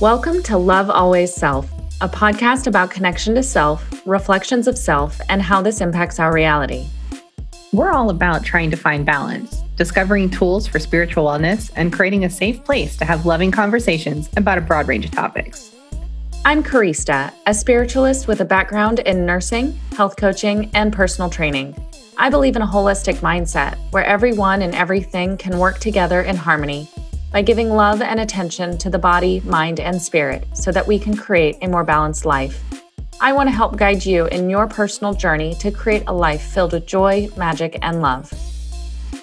Welcome to Love Always Self, a podcast about connection to self, reflections of self, and how this impacts our reality. We're all about trying to find balance, discovering tools for spiritual wellness, and creating a safe place to have loving conversations about a broad range of topics. I'm Karista, a spiritualist with a background in nursing, health coaching, and personal training. I believe in a holistic mindset where everyone and everything can work together in harmony by giving love and attention to the body, mind, and spirit so that we can create a more balanced life. I want to help guide you in your personal journey to create a life filled with joy, magic, and love.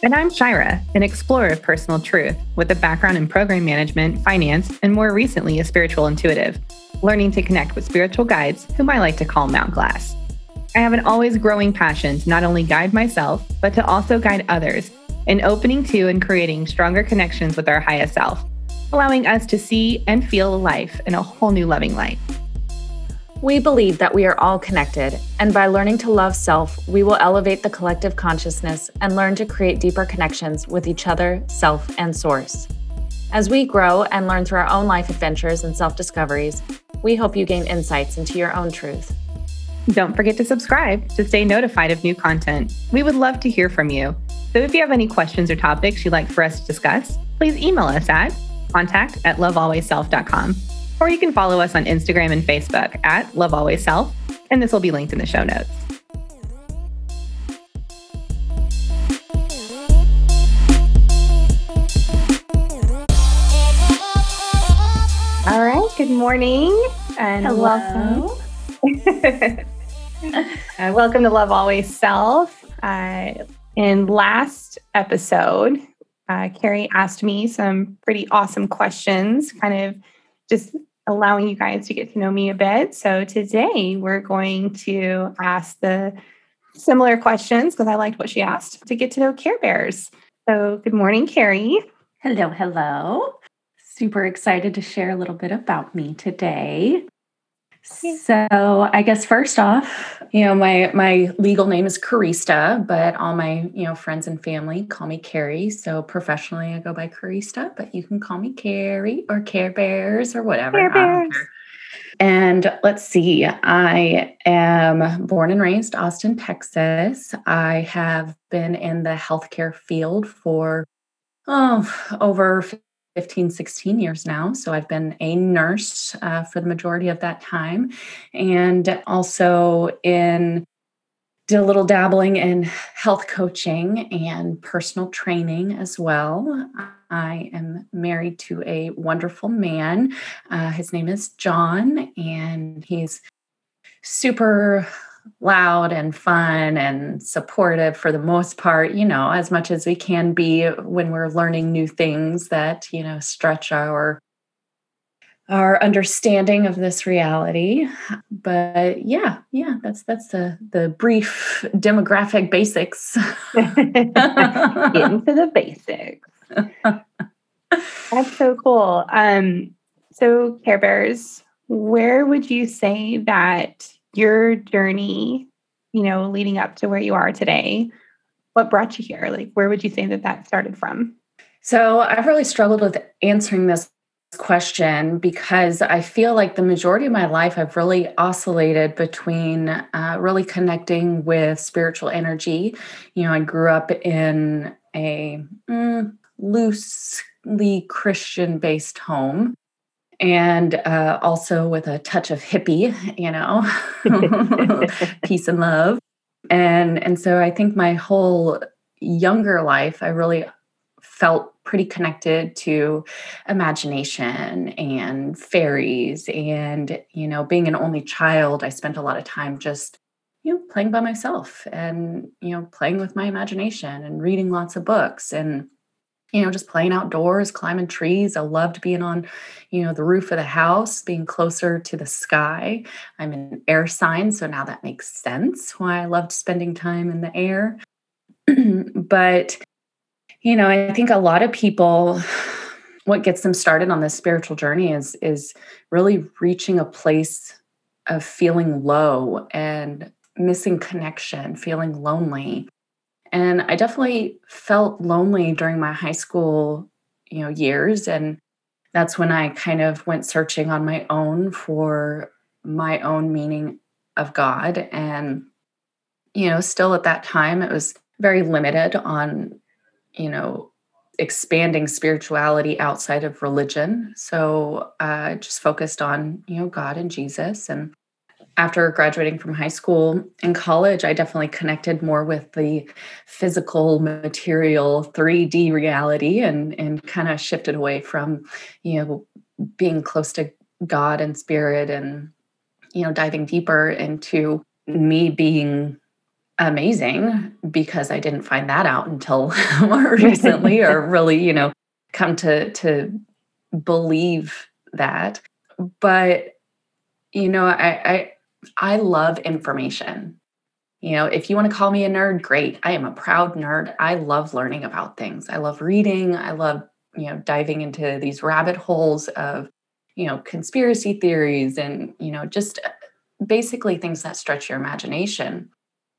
And I'm Shira, an explorer of personal truth with a background in program management, finance, and more recently, a spiritual intuitive, learning to connect with spiritual guides whom I like to call Mount Glass. I have an always growing passion to not only guide myself, but to also guide others in opening to and creating stronger connections with our highest self, allowing us to see and feel life in a whole new loving light. We believe that we are all connected, and by learning to love self, we will elevate the collective consciousness and learn to create deeper connections with each other, self, and source. As we grow and learn through our own life adventures and self discoveries, we hope you gain insights into your own truth. Don't forget to subscribe to stay notified of new content. We would love to hear from you. So if you have any questions or topics you'd like for us to discuss, please email us at contact at lovealwaysself.com. Or you can follow us on Instagram and Facebook at lovealwaysself, and this will be linked in the show notes. All right, good morning and Hello. welcome. uh, welcome to Love Always Self. Uh, in last episode, uh, Carrie asked me some pretty awesome questions, kind of just allowing you guys to get to know me a bit. So today we're going to ask the similar questions because I liked what she asked to get to know Care Bears. So, good morning, Carrie. Hello, hello. Super excited to share a little bit about me today. So, I guess first off, you know, my my legal name is Carista, but all my, you know, friends and family call me Carrie. So, professionally I go by Carista, but you can call me Carrie or Care Bears or whatever. Care Bears. And let's see, I am born and raised Austin, Texas. I have been in the healthcare field for oh, over 15, 16 years now. So I've been a nurse uh, for the majority of that time and also in did a little dabbling in health coaching and personal training as well. I am married to a wonderful man. Uh, his name is John, and he's super loud and fun and supportive for the most part, you know, as much as we can be when we're learning new things that, you know, stretch our our understanding of this reality. But yeah, yeah, that's that's the the brief demographic basics. Into the basics. That's so cool. Um, so Care Bears, where would you say that your journey, you know, leading up to where you are today, what brought you here? Like, where would you say that that started from? So I've really struggled with answering this question because I feel like the majority of my life I've really oscillated between uh, really connecting with spiritual energy. You know, I grew up in a mm, loosely Christian based home and uh, also with a touch of hippie, you know, peace and love. And and so I think my whole younger life, I really felt pretty connected to imagination and fairies and you know being an only child i spent a lot of time just you know playing by myself and you know playing with my imagination and reading lots of books and you know just playing outdoors climbing trees. I loved being on you know the roof of the house being closer to the sky. I'm an air sign so now that makes sense why i loved spending time in the air. But you know, I think a lot of people what gets them started on this spiritual journey is is really reaching a place of feeling low and missing connection, feeling lonely. And I definitely felt lonely during my high school, you know, years and that's when I kind of went searching on my own for my own meaning of God. And, you know, still at that time, it was very limited on, you know, expanding spirituality outside of religion. So I uh, just focused on, you know, God and Jesus. And after graduating from high school and college, I definitely connected more with the physical, material, 3D reality and, and kind of shifted away from, you know, being close to God and spirit and, you know, diving deeper into me being amazing because I didn't find that out until more recently or really, you know, come to to believe that. But you know, I I I love information. You know, if you want to call me a nerd, great. I am a proud nerd. I love learning about things. I love reading. I love, you know, diving into these rabbit holes of, you know, conspiracy theories and, you know, just uh, basically things that stretch your imagination.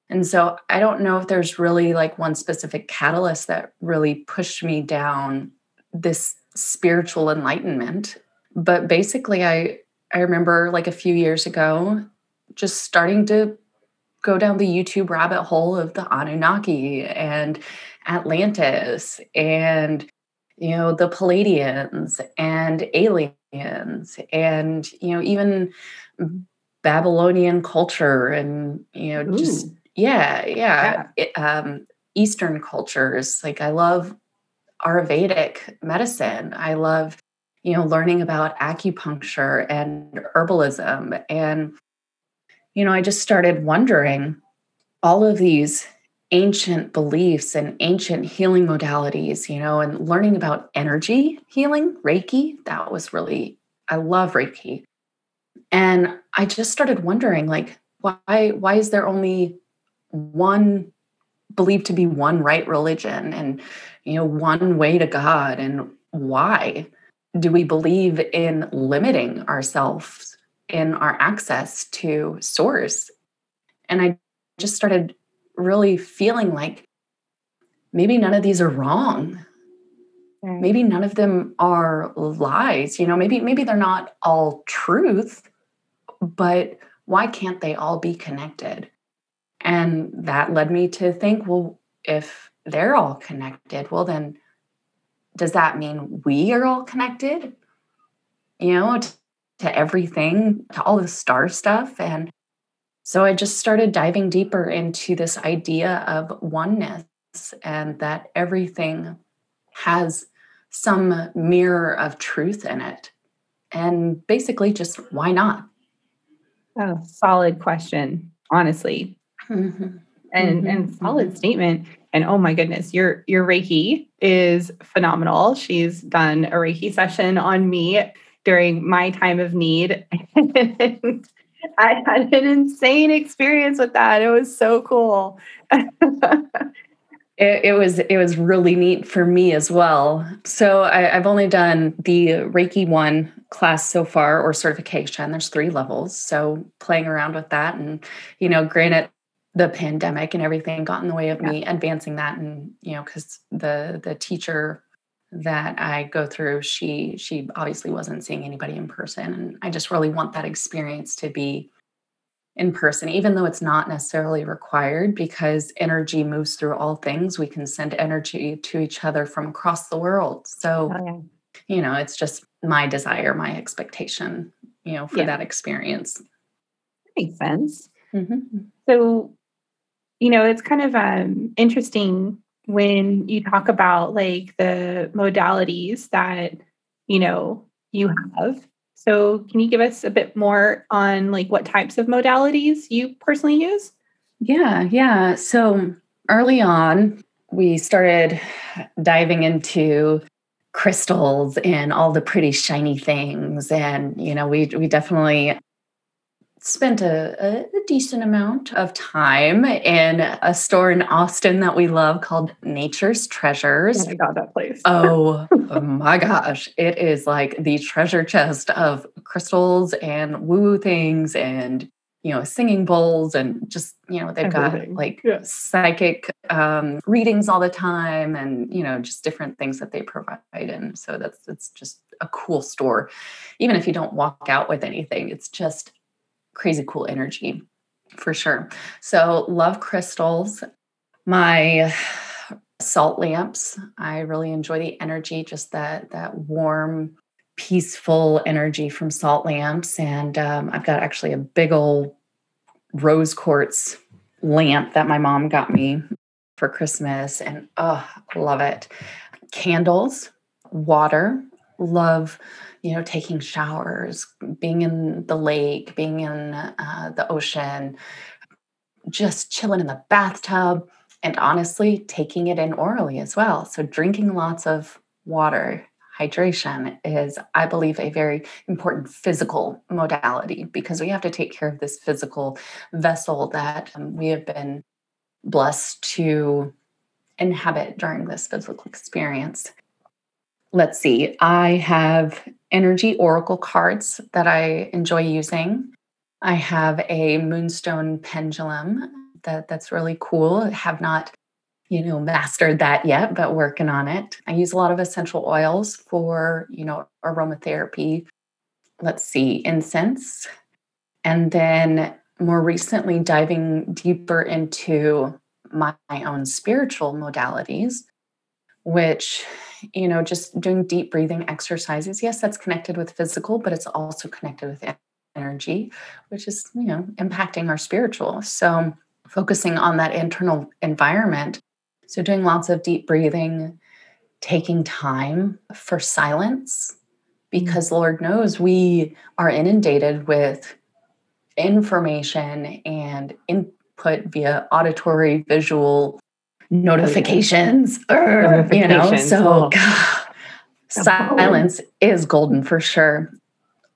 And so I don't know if there's really like one specific catalyst that really pushed me down this spiritual enlightenment. But basically I I remember like a few years ago just starting to go down the YouTube rabbit hole of the Anunnaki and Atlantis and you know the Pleiadians and aliens and you know even Babylonian culture and you know Ooh. just yeah, yeah. yeah. It, um, Eastern cultures. Like I love Ayurvedic medicine. I love, you know, learning about acupuncture and herbalism. And, you know, I just started wondering all of these ancient beliefs and ancient healing modalities, you know, and learning about energy healing, Reiki. That was really, I love Reiki. And I just started wondering, like, why, why is there only one believed to be one right religion and you know one way to god and why do we believe in limiting ourselves in our access to source. And i just started really feeling like maybe none of these are wrong. Maybe none of them are lies you know maybe maybe they're not all truth but why can't they all be connected? And that led me to think, well, if they're all connected, well, then does that mean we are all connected? You know, to, everything, to all the star stuff. And so I just started diving deeper into this idea of oneness and that everything has some mirror of truth in it. And basically, just why not? Oh, solid question, honestly. Mm-hmm. And mm-hmm. and solid statement. And oh my goodness, your your Reiki is phenomenal. She's done a Reiki session on me during my time of need. I had an insane experience with that. It was so cool. It, it, was it was really neat for me as well. So I, have only done the Reiki one class so far or certification. There's three levels. So playing around with that, and you know, granted, the pandemic and everything got in the way of yeah. me advancing that and you know because the the teacher that i go through she she obviously wasn't seeing anybody in person and i just really want that experience to be in person even though it's not necessarily required because energy moves through all things we can send energy to each other from across the world so oh, yeah. you know it's just my desire my expectation you know for yeah. that experience makes sense mm-hmm. so you know, it's kind of um, interesting when you talk about like the modalities that, you know, you have. So, can you give us a bit more on like what types of modalities you personally use? Yeah, yeah. So, early on, we started diving into crystals and all the pretty shiny things and you know we we definitely spent a, a, decent amount of time in a store in Austin that we love called Nature's Treasures. Oh my god, that place. oh, oh my gosh. It is like the treasure chest of crystals and woo woo things and you know, singing bowls and just, you know, they've Everything. got like yeah. psychic um, readings all the time and, you know, just different things that they provide. And so that's, it's just a cool store. Even if you don't walk out with anything, it's just crazy cool energy for sure. So love crystals. My salt lamps. I really enjoy the energy, just that that warm, peaceful energy from salt lamps. And um, I've got actually a big old rose quartz lamp that my mom got me for Christmas, and oh, love it. Candles, water, love you know taking showers being in the lake being in uh, the ocean just chilling in the bathtub and honestly, taking it in orally as well. So, drinking lots of water, hydration is, I believe, a very important physical modality because we have to take care of this physical vessel that um, we have been blessed to inhabit during this physical experience. Let's see, I have energy oracle cards that I enjoy using. I have a moonstone pendulum that that's really cool. I have not, you know, mastered that yet, but working on it. I use a lot of essential oils for, you know, aromatherapy. Let's see, incense. And then more recently diving deeper into my, own spiritual modalities, which you know, just doing deep breathing exercises. Yes, that's connected with physical, but it's also connected with energy, which is, you know, impacting our spiritual. So focusing on that internal environment. So, doing lots of deep breathing, taking time for silence, mm. because Lord knows we are inundated with information and input via auditory, visual notifications, or, you know, so God, silence is golden for sure.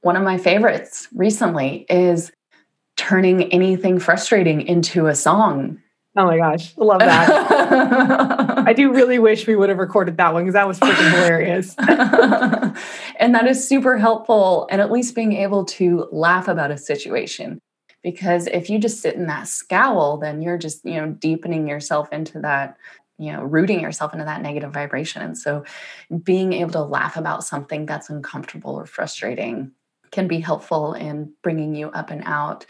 One of my favorites recently is turning anything frustrating into a song. Oh my gosh, love that. I do really wish we would have recorded that one because that was freaking hilarious. and that is super helpful. And at least being able to laugh about a situation. Because if you just sit in that scowl, then you're just, you know, deepening yourself into that, you know, rooting yourself into that negative vibration. And so being able to laugh about something that's uncomfortable or frustrating can be helpful in bringing you up and out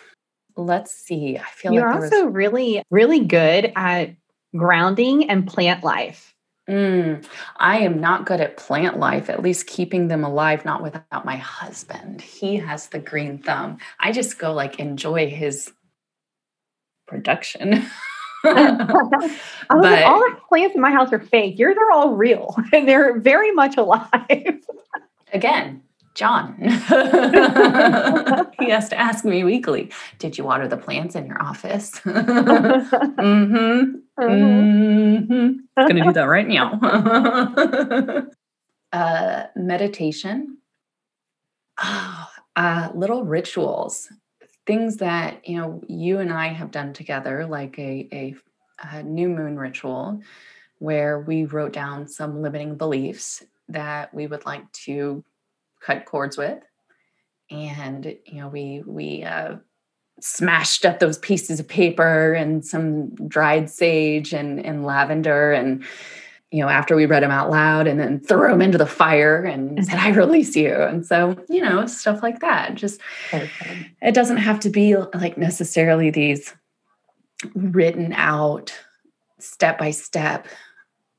let's see. I feel you're like also was... really, really good at grounding and plant life. Mm, I am not good at plant life, at least keeping them alive, not without my husband. He has the green thumb. I just go like enjoy his production. but all the plants in my house are fake. Yours are all real and they're very much alive. again, John. he has to ask me weekly, did you water the plants in your office? mm-hmm. Mm-hmm. Gonna do that right now. uh, meditation. Oh, uh, little rituals, things that you know you and I have done together, like a, a, a new moon ritual, where we wrote down some limiting beliefs that we would like to cut cords with and you know we we uh, smashed up those pieces of paper and some dried sage and, and lavender and you know after we read them out loud and then threw them into the fire and mm-hmm. said i release you. And so you know stuff like that. Just okay. it doesn't have to be like necessarily these written out step by step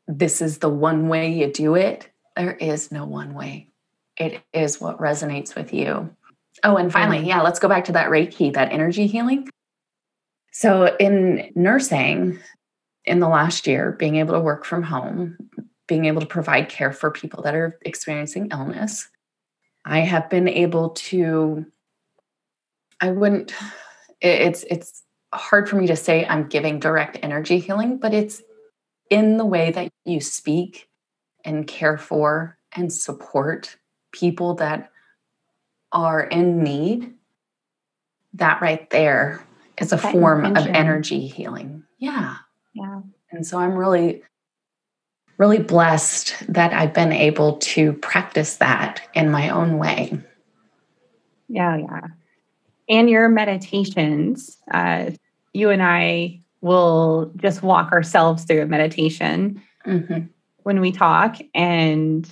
this is the one way you do it. There is no one way. It is what resonates with you. Oh, and finally, mm-hmm. yeah, let's go back to that Reiki, that energy healing. So, in nursing, in the last year, being able to work from home, being able to provide care for people that are experiencing illness, I have been able to, I wouldn't, it's, it's, hard for me to say I'm giving direct energy healing, but it's in the way that you speak and care for and support people that are in need, that right there is a that form intention. of energy healing. Yeah. Yeah. And so I'm really, really blessed that I've been able to practice that in my own way. Yeah. Yeah. and your meditations. Uh, you and I will just walk ourselves through a meditation mm-hmm. when we talk. And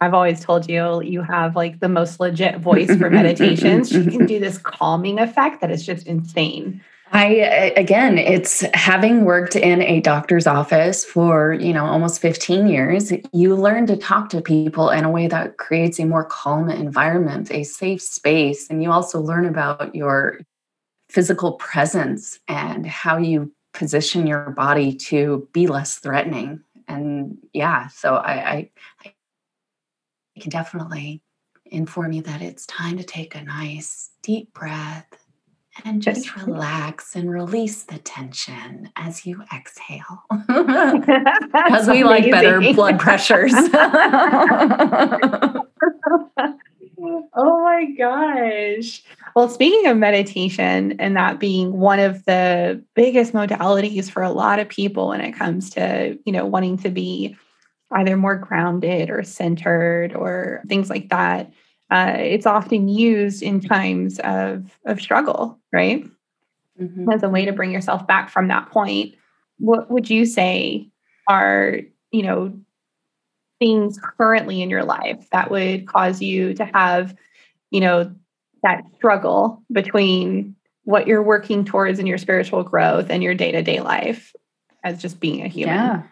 I've always told you you have like the most legit voice for meditations. you can do this calming effect that is just insane. I again, it's having worked in a doctor's office for, you know, almost 15 years, you learn to talk to people in a way that creates a more calm environment, a safe space, and you also learn about your physical presence and how you position your body to be less threatening. And yeah, so I I, I can definitely inform you that it's time to take a nice deep breath and just relax and release the tension as you exhale. Because we like better blood pressures. oh my gosh. Well, speaking of meditation and that being one of the biggest modalities for a lot of people when it comes to, you know, wanting to be either more grounded or centered or things like that uh, it's often used in times of of struggle, right? Mm-hmm. As a way to bring yourself back from that point. What would you say are you know things currently in your life that would cause you to have you know that struggle between what you're working towards in your spiritual growth and your day-to-day life as just being a human yeah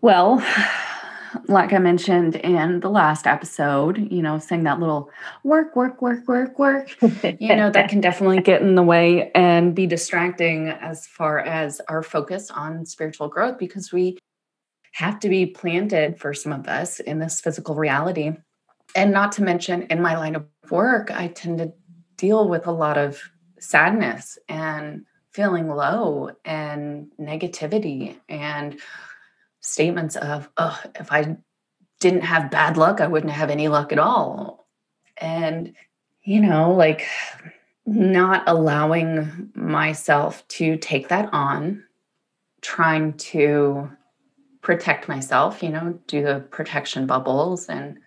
well like I mentioned in the last episode, you know, saying that little work, work, work, work, work, you know, that can definitely get in the way and be distracting as far as our focus on spiritual growth because we have to be planted for some of us in this physical reality. And not to mention, in my line of work, I tend to deal with a lot of sadness and feeling low and negativity and statements of, oh, if I didn't have bad luck, I wouldn't have any luck at all. And, you know, like not allowing myself to take that on, trying to protect myself, you know, do the protection bubbles and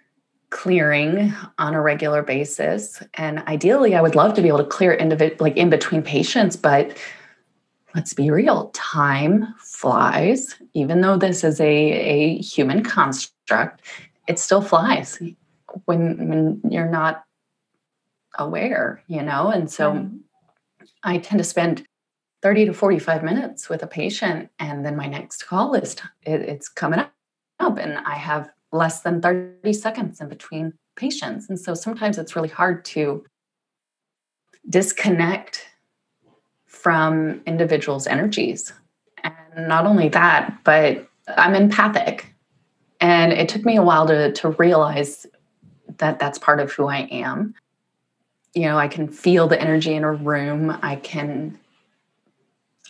clearing on a regular basis. And ideally, I would love to be able to clear like in between patients, but let's be real, time flies. Even though this is a, a human construct, it still flies when when you're not aware, you know? And so mm-hmm. I tend to spend 30 to 45 minutes with a patient and then my next call is it, it's coming up and I have less than 30 seconds in between patients. And so sometimes it's really hard to disconnect from individuals' energies. And not only that, but I'm empathic. And it took me a while to, to realize that that's part of who I am. You know, I can feel the energy in a room, I can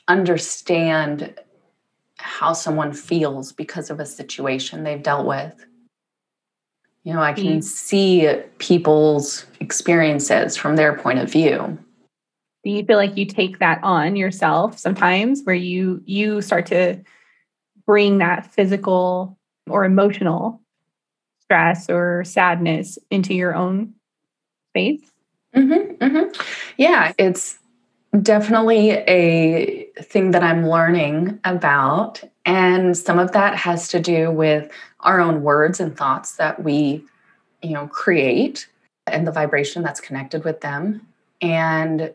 understand how someone feels because of a situation they've dealt with. You know, I can mm. see people's experiences from their point of view do you feel like you take that on yourself sometimes where you you start to bring that physical or emotional stress or sadness into your own space mm-hmm, mm-hmm. yeah it's definitely a thing that i'm learning about and some of that has to do with our own words and thoughts that we you know create and the vibration that's connected with them and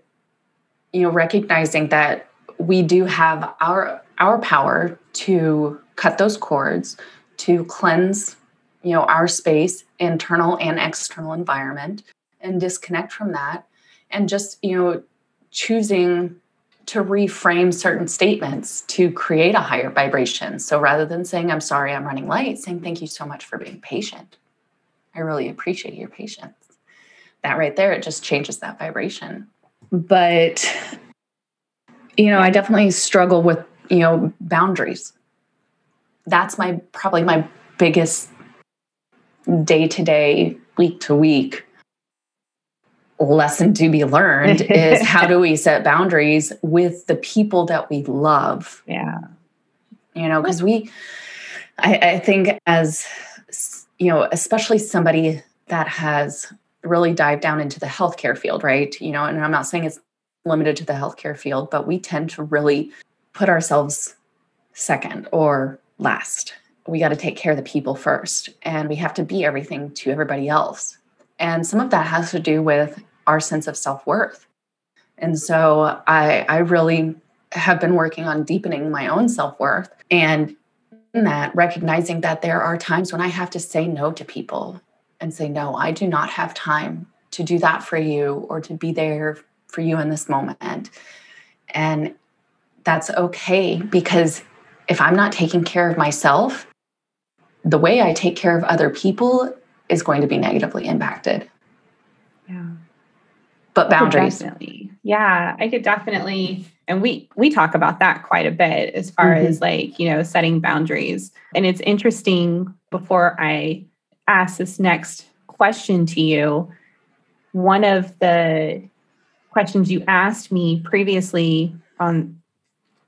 you know recognizing that we do have our our power to cut those cords to cleanse you know our space internal and external environment and disconnect from that and just you know choosing to reframe certain statements to create a higher vibration. So rather than saying i'm sorry i'm running late saying thank you so much for being patient. I really appreciate your patience. That right there it just changes that vibration but you know i definitely struggle with you know boundaries. That's my probably my biggest day to day week to week lesson to be learned is how do we set boundaries with the people that we love. Yeah. You know because we I, I think as you know especially somebody that has really dive down into the healthcare field, right? You know, and I'm not saying it's limited to the healthcare field, but we tend to really put ourselves second or last. We got to take care of the people first, and we have to be everything to everybody else. And some of that has to do with our sense of self worth. And so I, I really have been working on deepening my own self worth and that recognizing that there are times when I have to say no to people and say, no, I do not have time to do that for you or to be there for you in this moment. And that's okay because if I'm not taking care of myself, the way I take care of other people is going to be negatively impacted. Yeah. But boundaries. Definitely. Yeah, I could definitely and we we talk about that quite a bit as far mm-hmm. as like, you know, setting boundaries. And it's interesting before I ask this next question to you, one of the questions you asked me previously on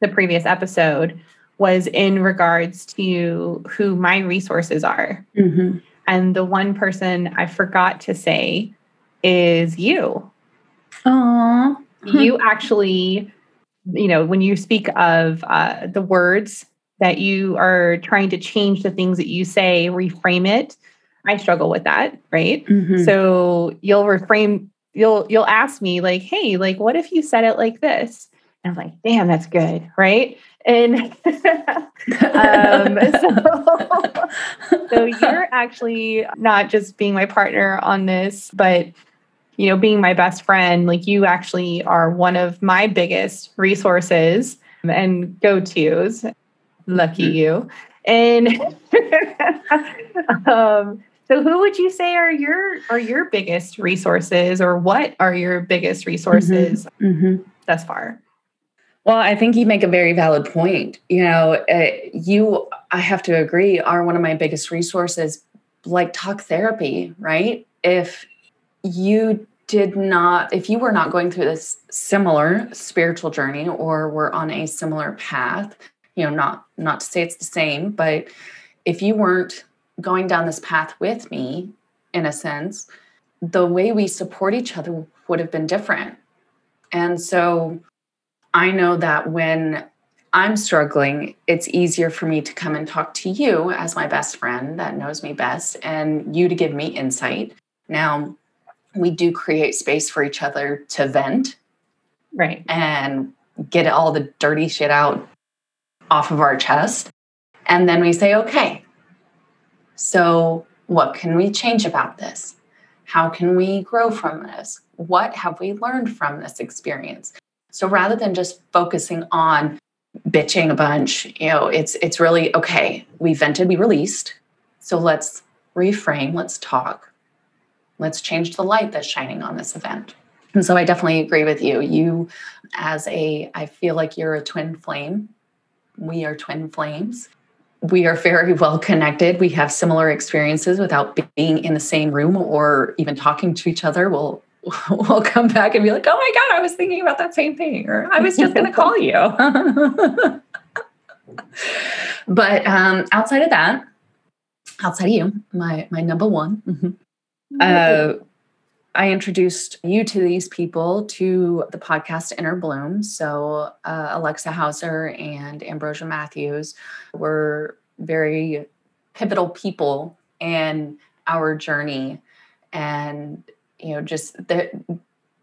the previous episode was in regards to who my resources are. Mm-hmm. And the one person I forgot to say is you. Aww. You actually, you know, when you speak of uh, the words that you are trying to change the things that you say, reframe it. I struggle with that, right? Mm-hmm. So you'll reframe, you'll you'll ask me like, "Hey, like, what if you said it like this?" And I'm like, "Damn, that's good, right?" And um, so, so you're actually not just being my partner on this, but you know, being my best friend, like you actually are one of my biggest resources and go tos. Lucky mm-hmm. you. And um, so, who would you say are your are your biggest resources, or what are your biggest resources mm-hmm. Mm-hmm. thus far? Well, I think you make a very valid point. You know, uh, you, I have to agree, are one of my biggest resources, like talk therapy, right? If you did not, if you were not going through this similar spiritual journey or were on a similar path, you know, not not to say it's the same, but if you weren't going down this path with me, in a sense, the way we support each other would have been different. And so I know that when I'm struggling, it's easier for me to come and talk to you as my best friend that knows me best and you to give me insight. Now, we do create space for each other to vent. Right. And get all the dirty shit out off of our chest. And then we say, okay, so what can we change about this? How can we grow from this? What have we learned from this experience? So rather than just focusing on bitching a bunch, you know, it's it's really okay, we vented, we released. So let's reframe, let's talk. Let's change the light that's shining on this event. And so I definitely agree with you. You as a I feel like you're a twin flame. We are twin flames. We are very well connected. We have similar experiences without being in the same room or even talking to each other. We'll we'll come back and be like, oh my God, I was thinking about that same thing, or I was just going to call you. but um, outside of that, outside of you, my my number one, mm-hmm, uh, I introduced you to these people to the podcast Inner Bloom. So uh, Alexa Hauser and Ambrosia Matthews were very pivotal people in our journey. And you know just their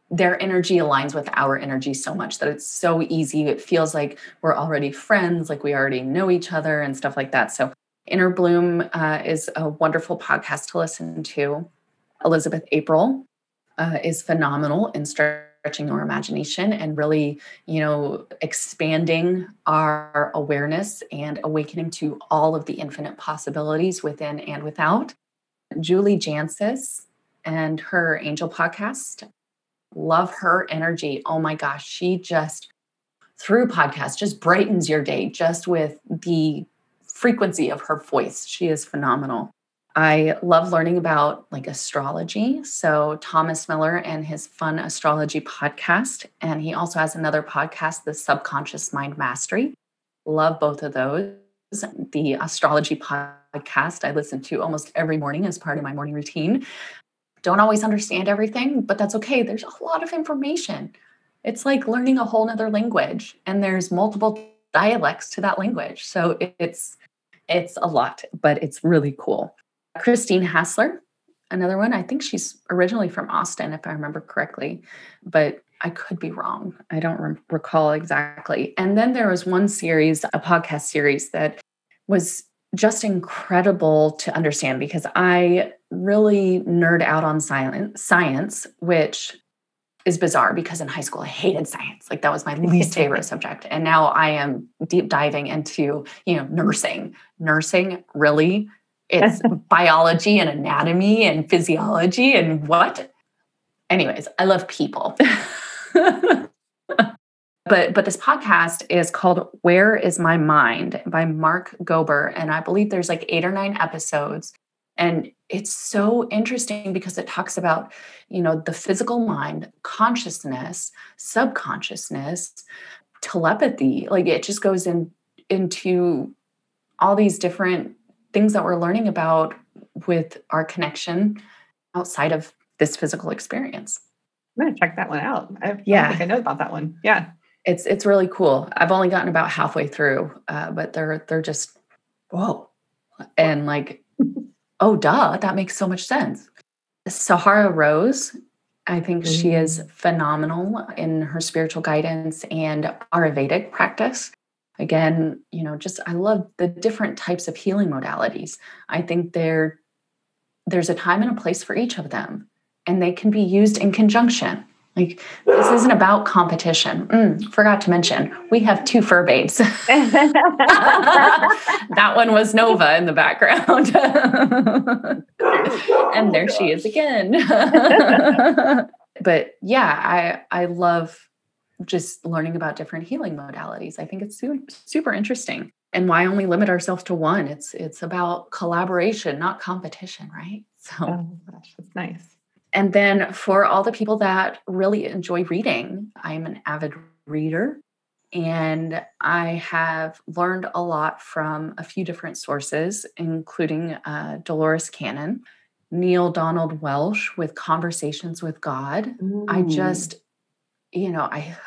their energy aligns with our energy so much that it's so easy. It feels like we're already friends like we already know each other and stuff like that. So inner bloom uh, is a wonderful podcast to listen to. Elizabeth april uh, is phenomenal in stretching our imagination and really you know expanding our awareness and awakening to all of the infinite possibilities within and without julie jancius and her angel podcast. Love her energy. Oh my gosh, she just through podcast just brightens your day just with the frequency of her voice. She is phenomenal. I love learning about like astrology. So Thomas Miller and his fun astrology podcast and he also has another podcast the Subconscious Mind Mastery. Love both of those. The astrology podcast I listen to almost every morning as part of my morning routine don't always understand everything, but that's okay. There's a lot of information. It's like learning a whole nother language, and there's multiple dialects to that language. So it's it's a lot, but it's really cool. Christine Hassler, another one. I think she's originally from Austin, if I remember correctly, but I could be wrong. I don't re- recall exactly. And then there was one series, a podcast series that was just incredible to understand because I really nerd out on science, science, which is bizarre because in high school I hated science. Like that was my least favorite subject. And now I am deep diving into, you know, nursing. Nursing really it's biology and anatomy and physiology and what? Anyways, I love people. but but this podcast is called Where is My Mind by Mark Gober and I believe there's like 8 or 9 episodes and it's so interesting because it talks about you know the physical mind consciousness subconsciousness telepathy like it just goes in into all these different things that we're learning about with our connection outside of this physical experience i'm to check that one out I, yeah I, I know about that one yeah it's it's really cool i've only gotten about halfway through uh, but they're they're just whoa and like oh, duh, that makes so much sense. Sahara Rose, I think mm-hmm. she is mm. phenomenal in her spiritual guidance and Ayurvedic practice. Again, you know, just I love the different types of healing modalities. I think there there's a time and a place for each of them, and they can be used in conjunction. Like this isn't about competition. Mm, forgot to mention, we have two fur babes. that one was Nova in the background. and there she is again. but yeah, I I love just learning about different healing modalities. I think it's super, interesting. And why only limit ourselves to one? It's it's about collaboration, not competition, right? So oh gosh, that's nice. And then for all the people that really enjoy reading, I'm an avid reader and I have learned a lot from a few different sources, including uh, Dolores Cannon, Neale Donald Walsch with Conversations with God. Ooh. I just, you know, I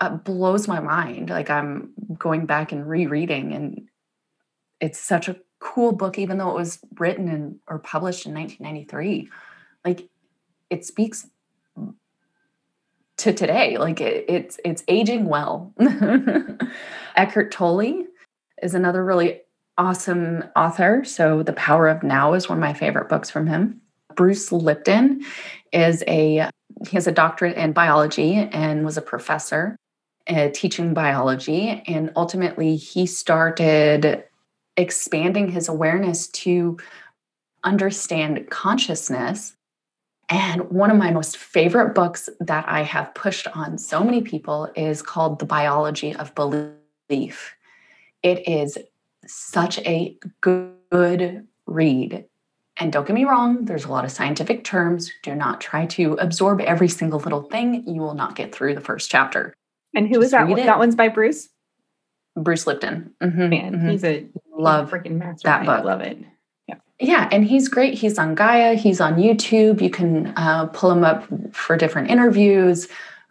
uh, blows my mind. Like I'm going back and rereading, and it's such a cool book, even though it was written and or published in 1993. Like it speaks to today like it, it's it's aging well eckhart tolle is another really awesome author so the power of now is one of my favorite books from him bruce lipton is a he has a doctorate in biology and was a professor uh, teaching biology and ultimately he started expanding his awareness to understand consciousness and one of my most favorite books that I have pushed on so many people is called The Biology of Belief. It is such a good read. And don't get me wrong, there's a lot of scientific terms. Do not try to absorb every single little thing. You will not get through the first chapter. And who Just is that? That one's by Bruce? Bruce Lipton. Mm-hmm, Man, mm-hmm. he's a love freaking master. That book. I love it. Yeah, yeah, and he's great. He's on Gaia, he's on YouTube. You can uh, pull him up for different interviews.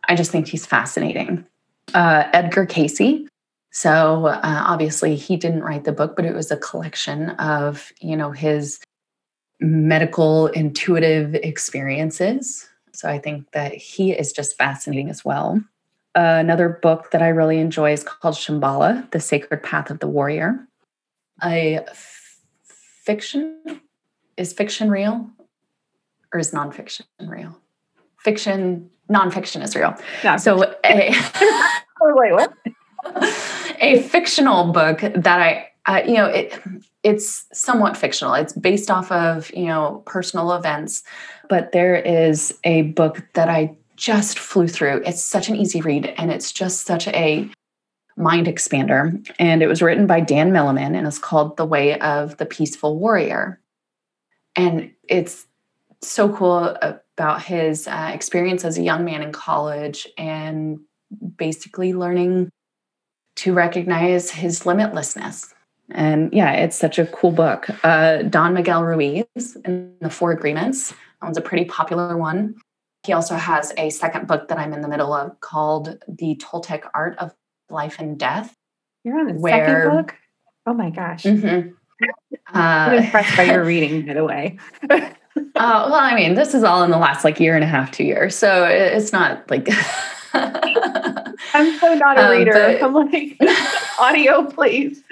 I just think he's fascinating. Uh, Edgar Cayce, So uh, obviously, he didn't write the book, but it was a collection of you know his medical intuitive experiences. So I think that he is just fascinating as well. Uh, another book that I really enjoy is called Shambhala: The Sacred Path of the Warrior. I fiction is fiction real or is nonfiction real? Fiction, nonfiction is real. So a, wait, what? a fictional book that I, uh, you know, it it's somewhat fictional. It's based off of you know personal events, but there is a book that I just flew through. It's such an easy read, and it's just such a mind expander. And it was written by Dan Millman and it's called The Way of the Peaceful Warrior. And it's so cool about his uh, experience as a young man in college and basically learning to recognize his limitlessness And yeah, it's such a cool book. Uh, Don Miguel Ruiz and the Four Agreements. That one's a pretty popular one. He also has a second book that I'm in the middle of called The Toltec Art of Life and Death. You're on the where, second book? Oh my gosh. Mm-hmm. Uh, I'm impressed by your reading, by the way. uh, well, I mean, this is all in the last like year and a half, two years. So it's not like. I'm so not a um, reader. Um, I'm like, audio, please.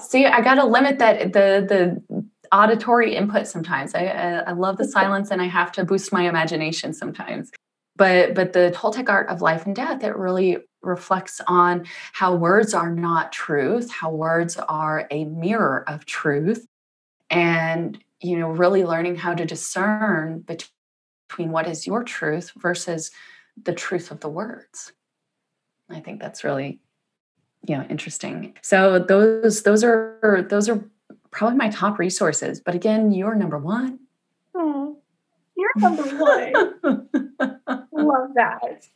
see, I got to limit that the the auditory input sometimes. I, I love the silence, and I have to boost my imagination sometimes. But but the Toltec art of life and death it really reflects on how words are not truth, how words are a mirror of truth, and you know really learning how to discern between what is your truth versus the truth of the words. I think that's really you know interesting. So those those are those are probably my top resources. But again, you're number one. Oh, you're number one. I love that.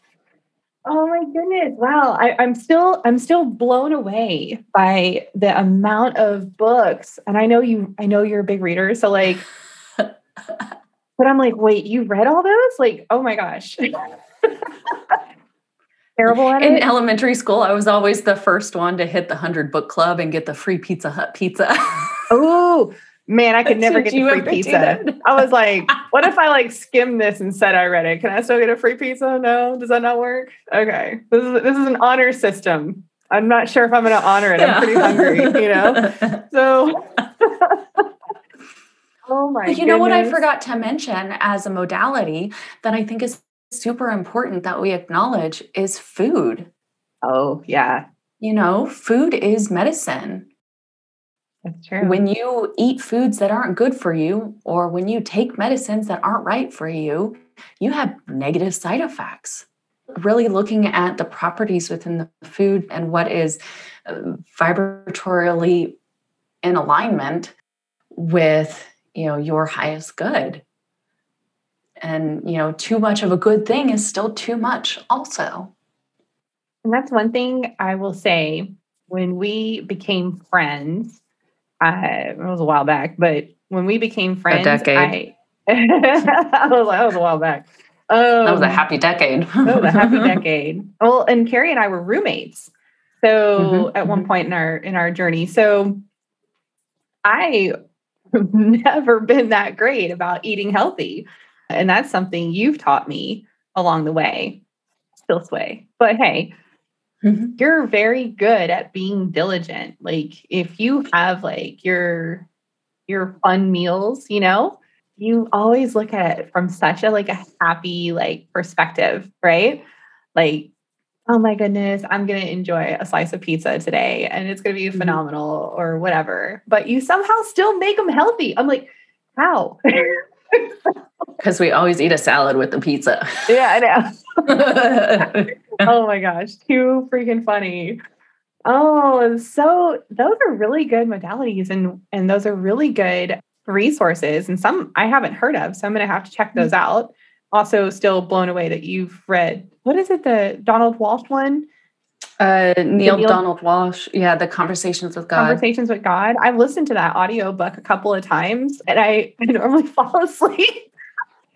Oh my goodness. Wow. I, I'm still I'm still blown away by the amount of books. And I know you I know you're a big reader. So like but I'm like, wait, you read all those? Like, oh my gosh. Terrible at In it. elementary school, I was always the first one to hit the 100 book club and get the free Pizza Hut pizza. oh, man, I could never get the free pizza. I was like, what if I like skim this and said I read it? Can I still get a free pizza? No, does that not work? Okay. This is this is an honor system. I'm not sure if I'm going to honor it. I'm pretty hungry, you know. So Oh my! You goodness. know what I forgot to mention as a modality that I think is super important that we acknowledge is food. Oh, yeah. You know, food is medicine. That's true. When you eat foods that aren't good for you, or when you take medicines that aren't right for you, you have negative side effects. Really looking at the properties within the food and what is uh, vibratorily in alignment with you know your highest good and you know too much of a good thing is still too much also. And that's one thing i will say. When we became friends I, it was a while back but when we became friends a decade. I, I was that was a while back. Um, that was a happy decade. that was a happy decade. Well and carrie and i were roommates so mm-hmm, at one mm-hmm. point in our in our journey. So i have never been that great about eating healthy and that's something you've taught me along the way. Still sway. But hey, mm-hmm. you're very good at being diligent. Like if you have like your your fun meals, you know, you always look at it from such a like a happy like perspective, right? Like oh my goodness, I'm going to enjoy a slice of pizza today and it's going to be mm-hmm. phenomenal or whatever. But you somehow still make them healthy. I'm like, how? Because we always eat a salad with the pizza. Yeah, I know. oh my gosh, too freaking funny. Oh, so those are really good modalities and and those are really good resources and some I haven't heard of, so I'm going to have to check those mm-hmm. out. Also still blown away that you've read what is it the Donald Walsch one? Uh, Neale, Neale, Donald Walsch. Yeah, the Conversations with God. Conversations with God. I've listened to that audio book a couple of times and I, I normally fall asleep.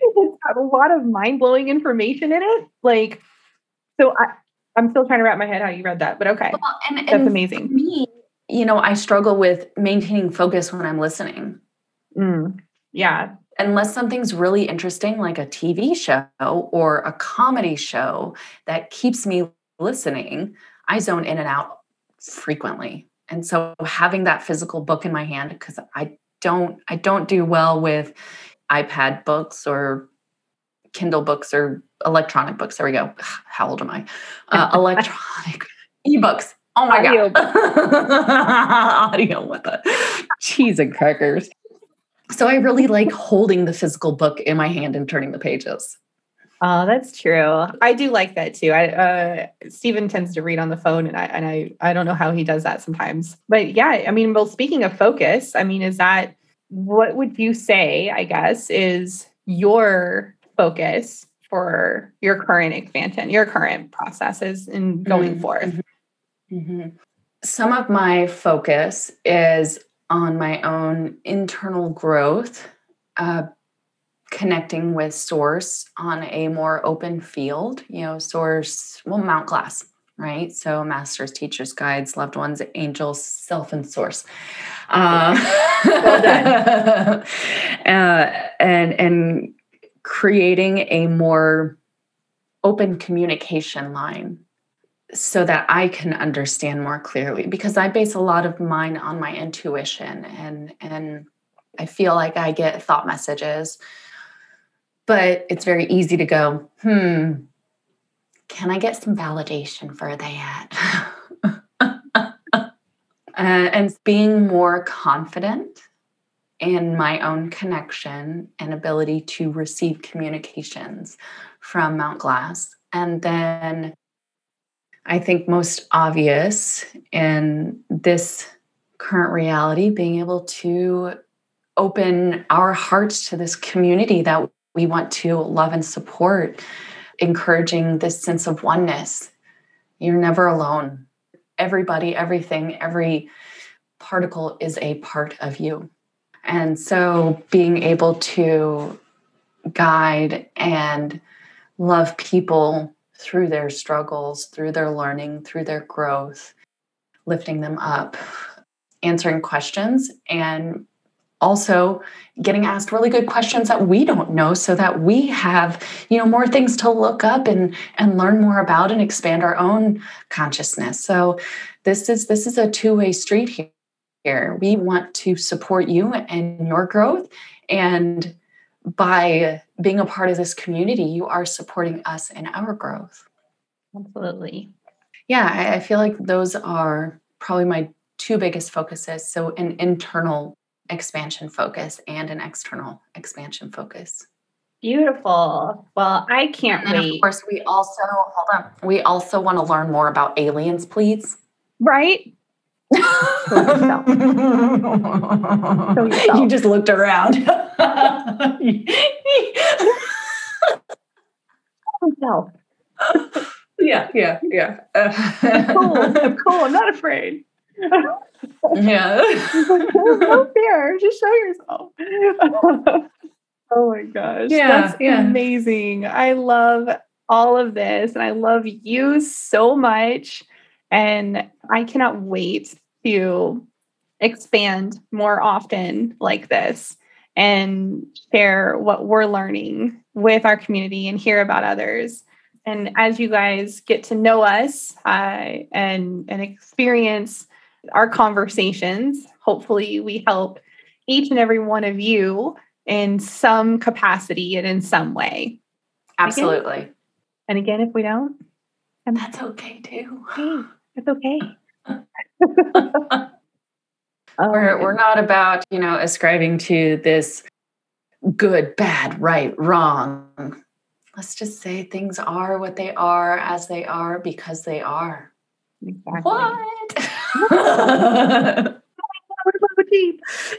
it's got a lot of mind-blowing information in it. Like, so I, I'm still trying to wrap my head how you read that, but okay. Well, and, That's and amazing. me, you know, I struggle with maintaining focus when I'm listening. Mm, yeah. Unless something's really interesting, like a TV show or a comedy show that keeps me listening, I zone in and out frequently. And so having that physical book in my hand, because I don't, I don't do well with iPad books or Kindle books or electronic books. There we go. How old am I? Uh, electronic ebooks. Oh my Audio. god. Audio with the cheese and crackers. So I really like holding the physical book in my hand and turning the pages. Oh, that's true. I do like that too. I uh Stephen tends to read on the phone and I and I I don't know how he does that sometimes. But yeah, I mean, well, speaking of focus, I mean, is that what would you say, I guess, is your focus for your current expansion, your current processes and going mm-hmm. forth? Mm-hmm. some of my focus is on my own internal growth, uh, connecting with Source on a more open field. You know, Source, well, Mount Glass, right? So, masters, teachers, guides, loved ones, angels, self, and Source. Uh, well done. uh, and and creating a more open communication line so that I can understand more clearly because I base a lot of mine on my intuition and and I feel like I get thought messages but it's very easy to go hmm can I get some validation for that uh, and being more confident in my own connection and ability to receive communications from Mount Glass. And then I think, most obvious in this current reality, being able to open our hearts to this community that we want to love and support, encouraging this sense of oneness. You're never alone. Everybody, everything, every particle is a part of you. And so being able to guide and love people through their struggles, through their learning, through their growth, lifting them up, answering questions, and also getting asked really good questions that we don't know so that we have you know more things to look up and and learn more about and expand our own consciousness so this is this is a two-way street here we want to support you and your growth and by being a part of this community, you are supporting us in our growth. Absolutely. Yeah, I, I feel like those are probably my two biggest focuses. So, an internal expansion focus and an external expansion focus. Beautiful. Well, I can't and wait. Of course, we also hold on. We also want to learn more about aliens, please. Right? you just looked around. yeah, yeah, yeah. cool. I'm cool. I'm not afraid. yeah. no fear. Just show yourself. oh my gosh. Yeah. That's yeah. amazing. I love all of this and I love you so much. And I cannot wait to expand more often like this and share what we're learning with our community and hear about others. And as you guys get to know us uh, and, and experience our conversations, hopefully we help each and every one of you in some capacity and in some way. Absolutely. Again, and again, if we don't, and that's okay too. Hey, it's okay. Um, we're we're not about you know ascribing to this good, bad, right, wrong. Let's just say things are what they are as they are because they are. Exactly. What?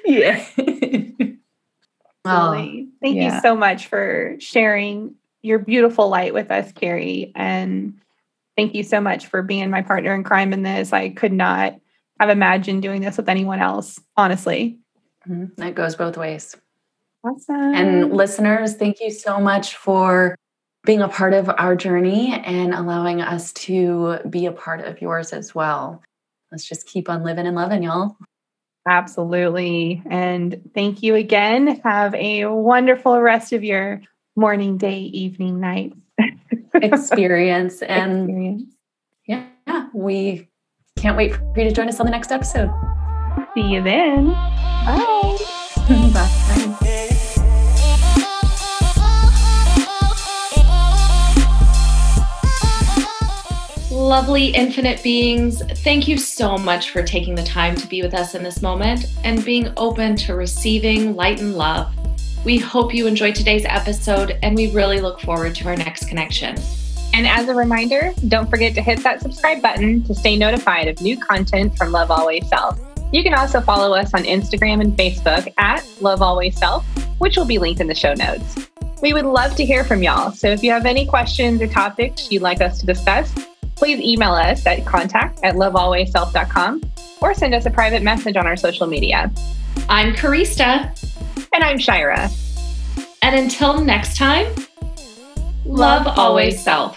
yeah. well, Thank yeah. you so much for sharing your beautiful light with us, Carrie. And thank you so much for being my partner in crime in this. I could not have imagined doing this with anyone else, honestly. Mm-hmm. That goes both ways. Awesome. And listeners, thank you so much for being a part of our journey and allowing us to be a part of yours as well. Let's just keep on living and loving, y'all. Absolutely. And thank you again. Have a wonderful rest of your morning, day, evening, night experience. and experience. yeah, we can't wait for you to join us on the next episode. See you then. Bye. Bye. Lovely infinite beings, thank you so much for taking the time to be with us in this moment and being open to receiving light and love. We hope you enjoyed today's episode and we really look forward to our next connection. And as a reminder, don't forget to hit that subscribe button to stay notified of new content from Love Always Self. You can also follow us on Instagram and Facebook at Love Always Self, which will be linked in the show notes. We would love to hear from y'all. So if you have any questions or topics you'd like us to discuss, please email us at contact at lovealwaysself.com or send us a private message on our social media. I'm Karista. And I'm Shira. And until next time, love, love always self.